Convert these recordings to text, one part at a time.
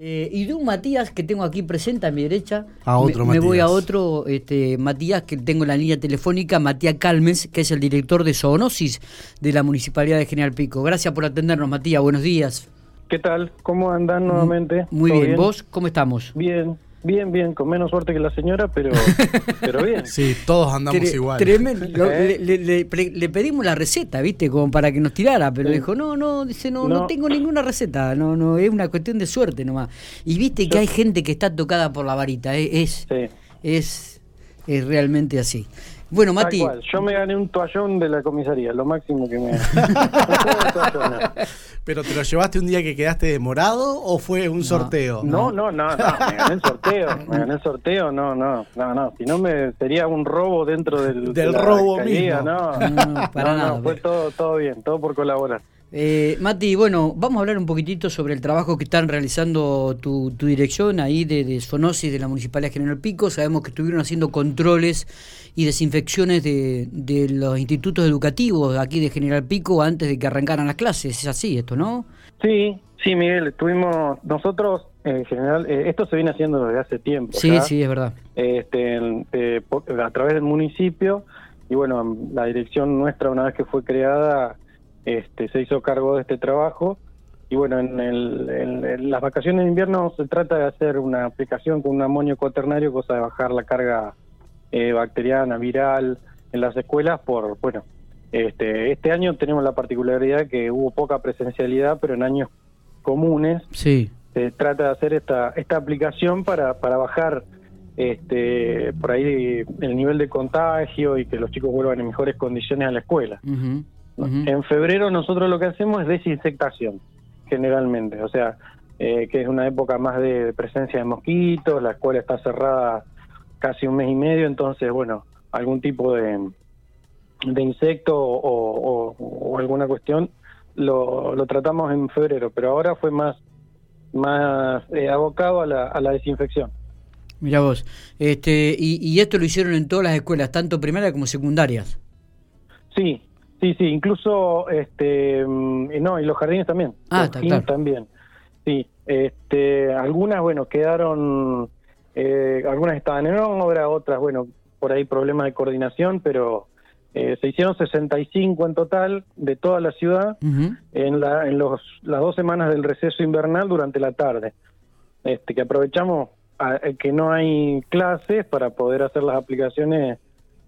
Eh, y de un Matías que tengo aquí presente a mi derecha, A otro me, me voy a Matías. otro este, Matías que tengo en la línea telefónica, Matías Calmes, que es el director de zoonosis de la Municipalidad de General Pico. Gracias por atendernos, Matías, buenos días. ¿Qué tal? ¿Cómo andan nuevamente? Muy ¿Todo bien. ¿vos cómo estamos? Bien, bien, bien, con menos suerte que la señora, pero, pero bien. Sí, todos andamos Tre- igual. tremendo. ¿Eh? le, le- le pre- le pedimos la receta, ¿viste? Como para que nos tirara, pero Sí. dijo, no, no, dice, no, no, No. tengo ninguna receta, no, no, es una cuestión de suerte nomás. Y viste que hay gente que está tocada por la varita, eh, es, Sí. es, es realmente así. Bueno, Tal Mati, cual. Yo me gané un toallón de la comisaría, lo máximo que me. ¿Pero te lo llevaste un día que quedaste demorado o fue un sorteo? No, no, no, no, me gané el sorteo, me gané el sorteo, no, no, no, no, si no me sería un robo dentro del, Del de robo mismo. No, No, no, para no, nada. fue todo, todo bien, todo por colaborar. Eh, Mati, bueno, vamos a hablar un poquitito sobre el trabajo que están realizando tu, tu dirección ahí de, de zoonosis de la Municipalidad General Pico. Sabemos que estuvieron haciendo controles y desinfecciones de, de los institutos educativos aquí de General Pico antes de que arrancaran las clases. Es así esto, ¿no? Sí, sí, Miguel, estuvimos nosotros, en general, eh, esto se viene haciendo desde hace tiempo. Sí, sí, es verdad. este, eh, a través del municipio y bueno, la dirección nuestra una vez que fue creada este, se hizo cargo de este trabajo y bueno, en, el- en- en las vacaciones de invierno se trata de hacer una aplicación con un amonio cuaternario, cosa de bajar la carga eh, bacteriana, viral en las escuelas por, bueno, este, este año tenemos la particularidad que hubo poca presencialidad, pero en años comunes Sí. se trata de hacer esta esta aplicación para, para bajar este por ahí el nivel de contagio y que los chicos vuelvan en mejores condiciones a la escuela. En febrero nosotros lo que hacemos es desinfectación, generalmente, o sea, eh, que es una época más de presencia de mosquitos, la escuela está cerrada casi un mes y medio, entonces, bueno, algún tipo de, de insecto o, o- o alguna cuestión lo, lo tratamos en febrero, pero ahora fue más más eh, abocado a la, a la desinfección. Mira vos. Este, y, y esto lo hicieron en todas las escuelas, tanto primarias como secundarias. Sí, sí, sí, incluso este mm, no, y los jardines también. Ah, los está claro. también. Sí, este algunas bueno, quedaron eh, algunas estaban en obra, otras bueno, por ahí problemas de coordinación, pero eh, se hicieron 65 en total de toda la ciudad en, la, en los, las dos semanas del receso invernal durante la tarde. Este, que aprovechamos a- que no hay clases para poder hacer las aplicaciones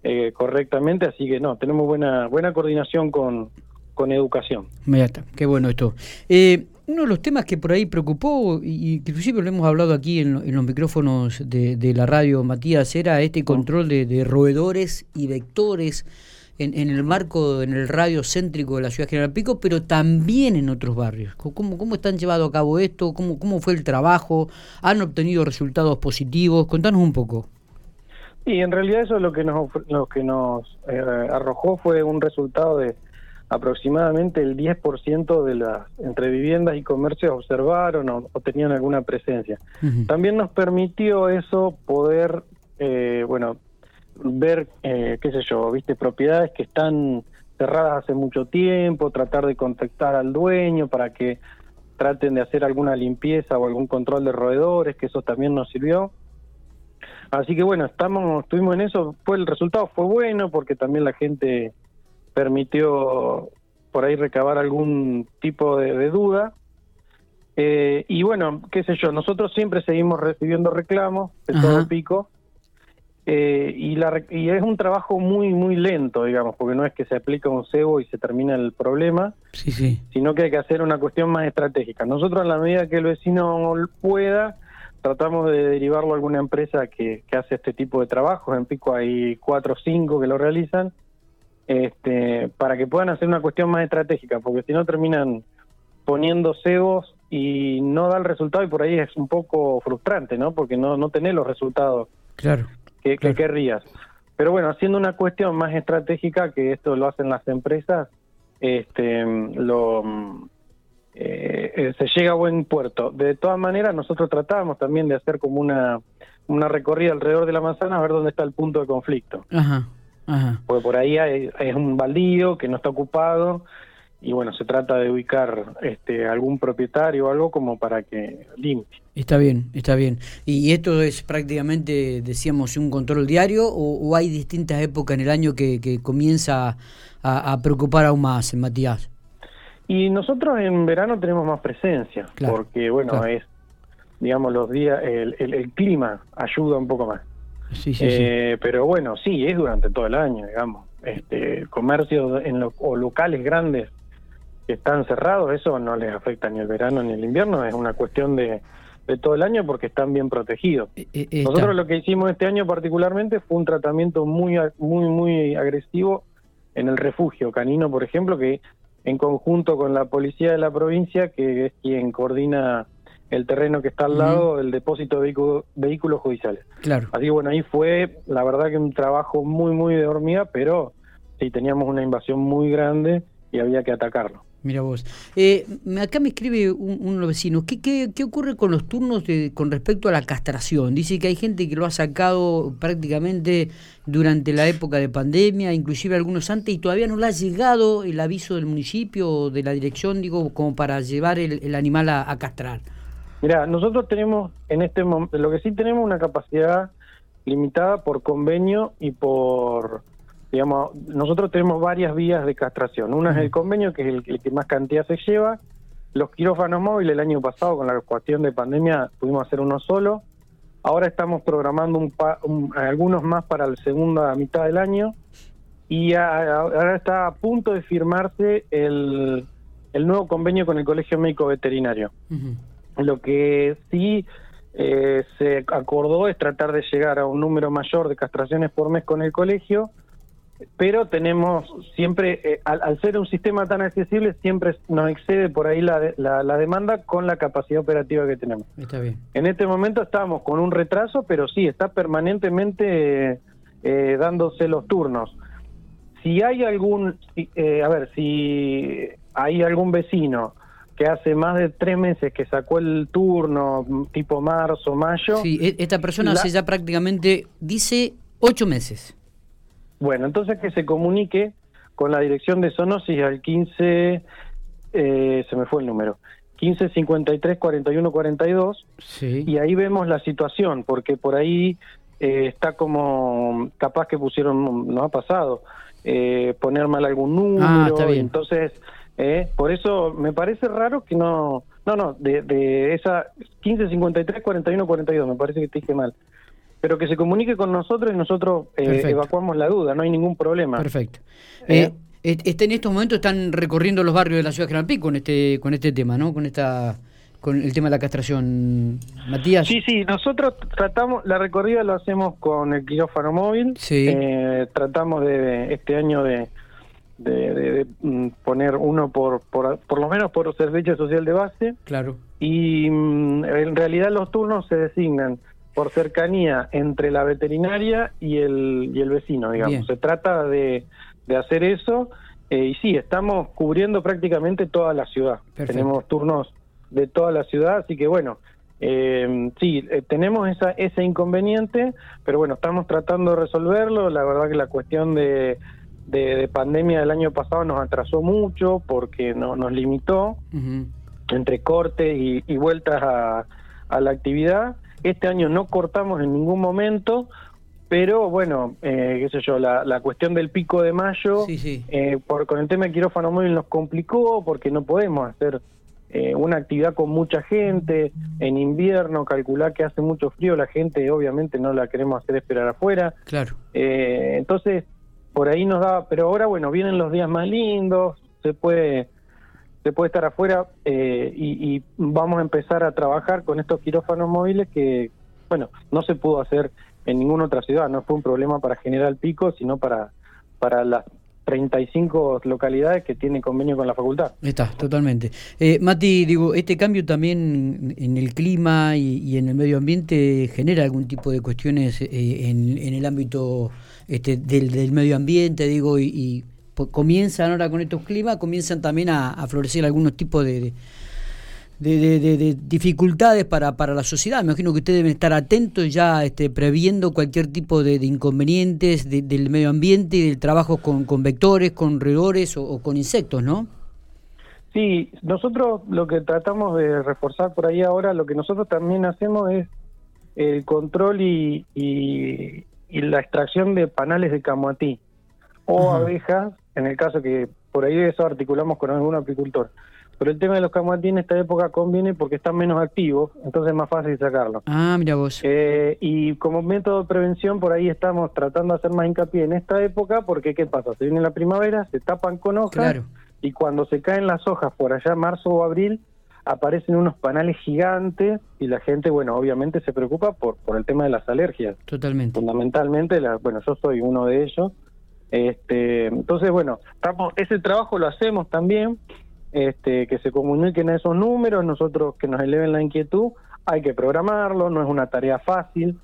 eh, correctamente, así que no, tenemos buena, buena coordinación con, con educación. Mirá, está, qué bueno esto. Eh, uno de los temas que por ahí preocupó, y inclusive lo hemos hablado aquí en, en los micrófonos de, de la radio, Matías, era este control de, roedores y vectores en, en el marco, en el radio céntrico de la ciudad General Pico, pero también en otros barrios. ¿Cómo, cómo están llevando a cabo esto? ¿Cómo, ¿Cómo fue el trabajo? ¿Han obtenido resultados positivos? Contanos un poco. Y en realidad eso lo que nos, lo que nos eh, arrojó fue un resultado de aproximadamente el 10% de las entre viviendas y comercios observaron o, o tenían alguna presencia. También nos permitió eso poder, eh, bueno, ver, eh, qué sé yo, viste, propiedades que están cerradas hace mucho tiempo, tratar de contactar al dueño para que traten de hacer alguna limpieza o algún control de roedores, que eso también nos sirvió. Así que bueno, estamos, estuvimos en eso, fue el resultado fue bueno porque también la gente permitió por ahí recabar algún tipo de, de duda. Eh, y bueno, qué sé yo, nosotros siempre seguimos recibiendo reclamos de Ajá. todo pico. Eh, y, la, y es un trabajo muy, muy lento, digamos, porque no es que se aplica un cebo y se termina el problema, Sí, sí. sino que hay que hacer una cuestión más estratégica. Nosotros, en la medida que el vecino pueda, tratamos de derivarlo a alguna empresa que, que hace este tipo de trabajos. En Pico hay cuatro o cinco que lo realizan, este, para que puedan hacer una cuestión más estratégica, porque si no terminan poniendo cebos y no da el resultado y por ahí es un poco frustrante, ¿no? Porque no, no tenés los resultados Claro. que, que querrías. Pero bueno, haciendo una cuestión más estratégica, que esto lo hacen las empresas, este, lo, eh, eh, se llega a buen puerto. De todas maneras, nosotros tratábamos también de hacer como una, una recorrida alrededor de la manzana a ver dónde está el punto de conflicto. Ajá. Ajá. Porque por ahí hay- es un baldío que no está ocupado y bueno, se trata de ubicar este, algún propietario o algo como para que limpie. Está bien, está bien. ¿Y esto es prácticamente, decíamos, un control diario o, hay distintas épocas en el año que, comienza a, preocupar aún más, Matías? Y nosotros en verano tenemos más presencia, porque bueno, es, digamos, los días, el, el, clima ayuda un poco más. Sí, sí, eh, Pero bueno, sí, es durante todo el año, digamos. Este, comercios en o locales grandes que están cerrados, eso no les afecta ni el verano ni el invierno, es una cuestión de, de todo el año porque están bien protegidos. Eh, eh, Nosotros lo que hicimos este año particularmente fue un tratamiento muy, muy, muy agresivo en el refugio canino, por ejemplo, que en conjunto con la policía de la provincia, que es quien coordina el terreno que está al lado del depósito de vehículos judiciales. Claro. Así que bueno, ahí fue la verdad que un trabajo muy, muy de hormiga, pero sí teníamos una invasión muy grande y había que atacarlo. Mira vos. Eh, acá me escribe un, vecino, ¿qué, ¿qué, ocurre con los turnos de, con respecto a la castración? Dice que hay gente que lo ha sacado prácticamente durante la época de pandemia, inclusive algunos antes, y todavía no le ha llegado el aviso del municipio o de la dirección, digo, como para llevar el, animal a, castrar. Mira, nosotros tenemos en este momento, lo que sí tenemos una capacidad limitada por convenio y por digamos, nosotros tenemos varias vías de castración. Una es el convenio, que es el, que más cantidad se lleva. Los quirófanos móviles el año pasado, con la cuestión de pandemia, pudimos hacer uno solo. Ahora estamos programando un, algunos más para la segunda mitad del año. Y ahora está a punto de firmarse el, nuevo convenio con el Colegio Médico Veterinario. Lo que sí eh, se acordó es tratar de llegar a un número mayor de castraciones por mes con el colegio pero tenemos siempre, eh, al, ser un sistema tan accesible, siempre nos excede por ahí la, la, demanda con la capacidad operativa que tenemos. Está bien. En este momento estamos con un retraso, pero sí, está permanentemente eh, dándose los turnos. Si hay algún, eh, a ver, si hay algún vecino que hace más de tres meses que sacó el turno, tipo marzo, mayo. Sí, e, esta persona hace ya prácticamente, dice, ocho meses. Bueno, entonces que se comunique con la dirección de zoonosis al 15, eh, se me fue el número, 15 53 41 42, sí. y ahí vemos la situación, porque por ahí eh, está como, capaz que pusieron, no ha pasado, eh, poner mal algún número, ah, está bien. entonces, eh, por eso me parece raro que no, no, no, de, de esa 15 53 41 42, me parece que te dije mal pero que se comunique con nosotros y nosotros eh, evacuamos la duda, no hay ningún problema. Perfecto. Eh, eh, este, en estos momentos están recorriendo los barrios de la ciudad de General Pico con este, con este tema, ¿no? Con esta con el tema de la castración, Matías. Sí, sí, nosotros tratamos, la recorrida lo hacemos con el quirófano móvil, sí. tratamos de este año de, de, mm, poner uno por, por, por lo menos por servicio social de base. Claro. Y mm, en realidad los turnos se designan por cercanía entre la veterinaria y el, y el vecino, digamos. Se trata de, de hacer eso eh, y sí, estamos cubriendo prácticamente toda la ciudad. Tenemos turnos de toda la ciudad, así que bueno, eh, sí, eh, tenemos esa, ese inconveniente, pero bueno, estamos tratando de resolverlo. La verdad que la cuestión de, de, pandemia del año pasado nos atrasó mucho porque no, nos limitó entre cortes y, y vueltas a, a la actividad este año no cortamos en ningún momento, pero bueno, eh, qué sé yo, la, cuestión del pico de mayo, Eh, por, con el tema del quirófano móvil nos complicó porque no podemos hacer eh, una actividad con mucha gente en invierno, calcular que hace mucho frío, la gente obviamente no la queremos hacer esperar afuera. Claro. Eh, entonces, por ahí nos da, pero ahora bueno, vienen los días más lindos, se puede se puede estar afuera eh, y, vamos a empezar a trabajar con estos quirófanos móviles que, bueno, no se pudo hacer en ninguna otra ciudad, no fue un problema para General Pico, sino para, para las 35 localidades que tienen convenio con la facultad. Está, totalmente. Eh, Mati, digo, este cambio también en el clima y, en el medio ambiente genera algún tipo de cuestiones eh, en, el ámbito este, del, medio ambiente, digo, y comienzan ahora con estos climas, comienzan también a, florecer algunos tipos de, de, dificultades para, para la sociedad. Me imagino que ustedes deben estar atentos ya este, previendo cualquier tipo de, inconvenientes del medio ambiente y del trabajo con, con vectores, con roedores o, con insectos, ¿no? Sí, nosotros lo que tratamos de reforzar por ahí ahora, lo que nosotros también hacemos es el control y, y, la extracción de panales de camuatí o abejas, en el caso que por ahí eso articulamos con algún apicultor. Pero el tema de los camuatí en esta época conviene porque están menos activos, entonces es más fácil sacarlos. Ah, mira vos. Eh, y como método de prevención, por ahí estamos tratando de hacer más hincapié en esta época, porque ¿qué pasa? Se viene la primavera, se tapan con hojas, claro. y cuando se caen las hojas por allá, marzo o abril, aparecen unos panales gigantes y la gente, bueno, obviamente se preocupa por, por el tema de las alergias. Totalmente. Fundamentalmente, la, bueno, yo soy uno de ellos. Este, entonces, bueno, ese trabajo lo hacemos también este, que se comuniquen esos números, nosotros que nos eleven la inquietud, hay que programarlo, no es una tarea fácil,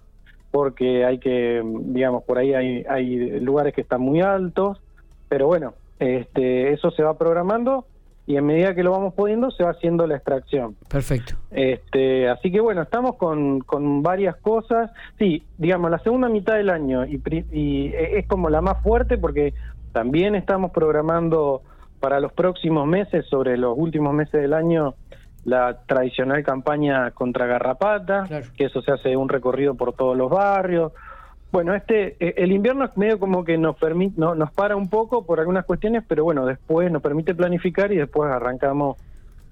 porque hay que, digamos, por ahí hay, hay lugares que están muy altos, pero bueno, este, eso se va programando y en medida que lo vamos pudiendo se va haciendo la extracción. Perfecto. Este, así que bueno, estamos con, con varias cosas. Sí, digamos, la segunda mitad del año y, y es como la más fuerte porque también estamos programando para los próximos meses, sobre los últimos meses del año, la tradicional campaña contra garrapata, que eso se hace un recorrido por todos los barrios. Bueno, este eh, el invierno es medio como que nos permite, no, nos para un poco por algunas cuestiones, pero bueno, después nos permite planificar y después arrancamos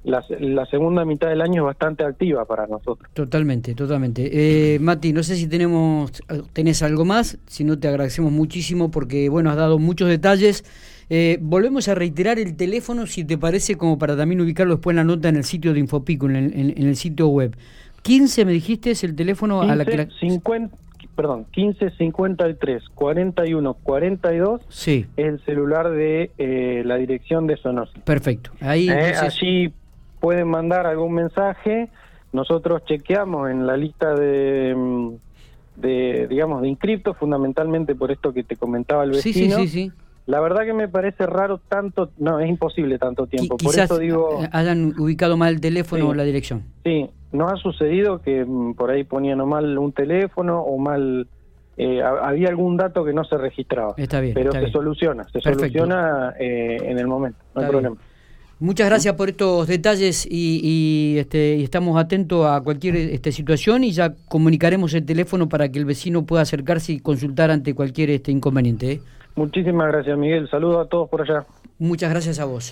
la, la, segunda mitad del año es bastante activa para nosotros. Totalmente, totalmente. Eh, Mati, no sé si tenemos, tenés algo más, si no te agradecemos muchísimo porque, bueno, has dado muchos detalles. Eh, volvemos a reiterar el teléfono, si te parece, como para también ubicarlo después en la nota en el sitio de Infopico, en el, el sitio web. 15, me dijiste, es el teléfono a la que... 50, perdón, 15 53 41 42 sí. es el celular de eh, la dirección de Sonos. Perfecto. Ahí eh, Allí pueden mandar algún mensaje. Nosotros chequeamos en la lista de, mm, de digamos, de inscriptos, fundamentalmente por esto que te comentaba el vecino. Sí, sí, sí, La verdad que me parece raro tanto, no, es imposible tanto tiempo. por eso digo, hayan ubicado mal el teléfono o la dirección. Sí, nos ha sucedido que mm, por ahí ponían o mal un teléfono o mal eh, había algún dato que no se registraba. Está bien. Pero se soluciona, se soluciona eh, en el momento, no hay problema. Muchas gracias por estos detalles y, este, estamos atentos a cualquier este, situación y ya comunicaremos el teléfono para que el vecino pueda acercarse y consultar ante cualquier este inconveniente. ¿eh? Muchísimas gracias, Miguel. Saludos a todos por allá. Muchas gracias a vos.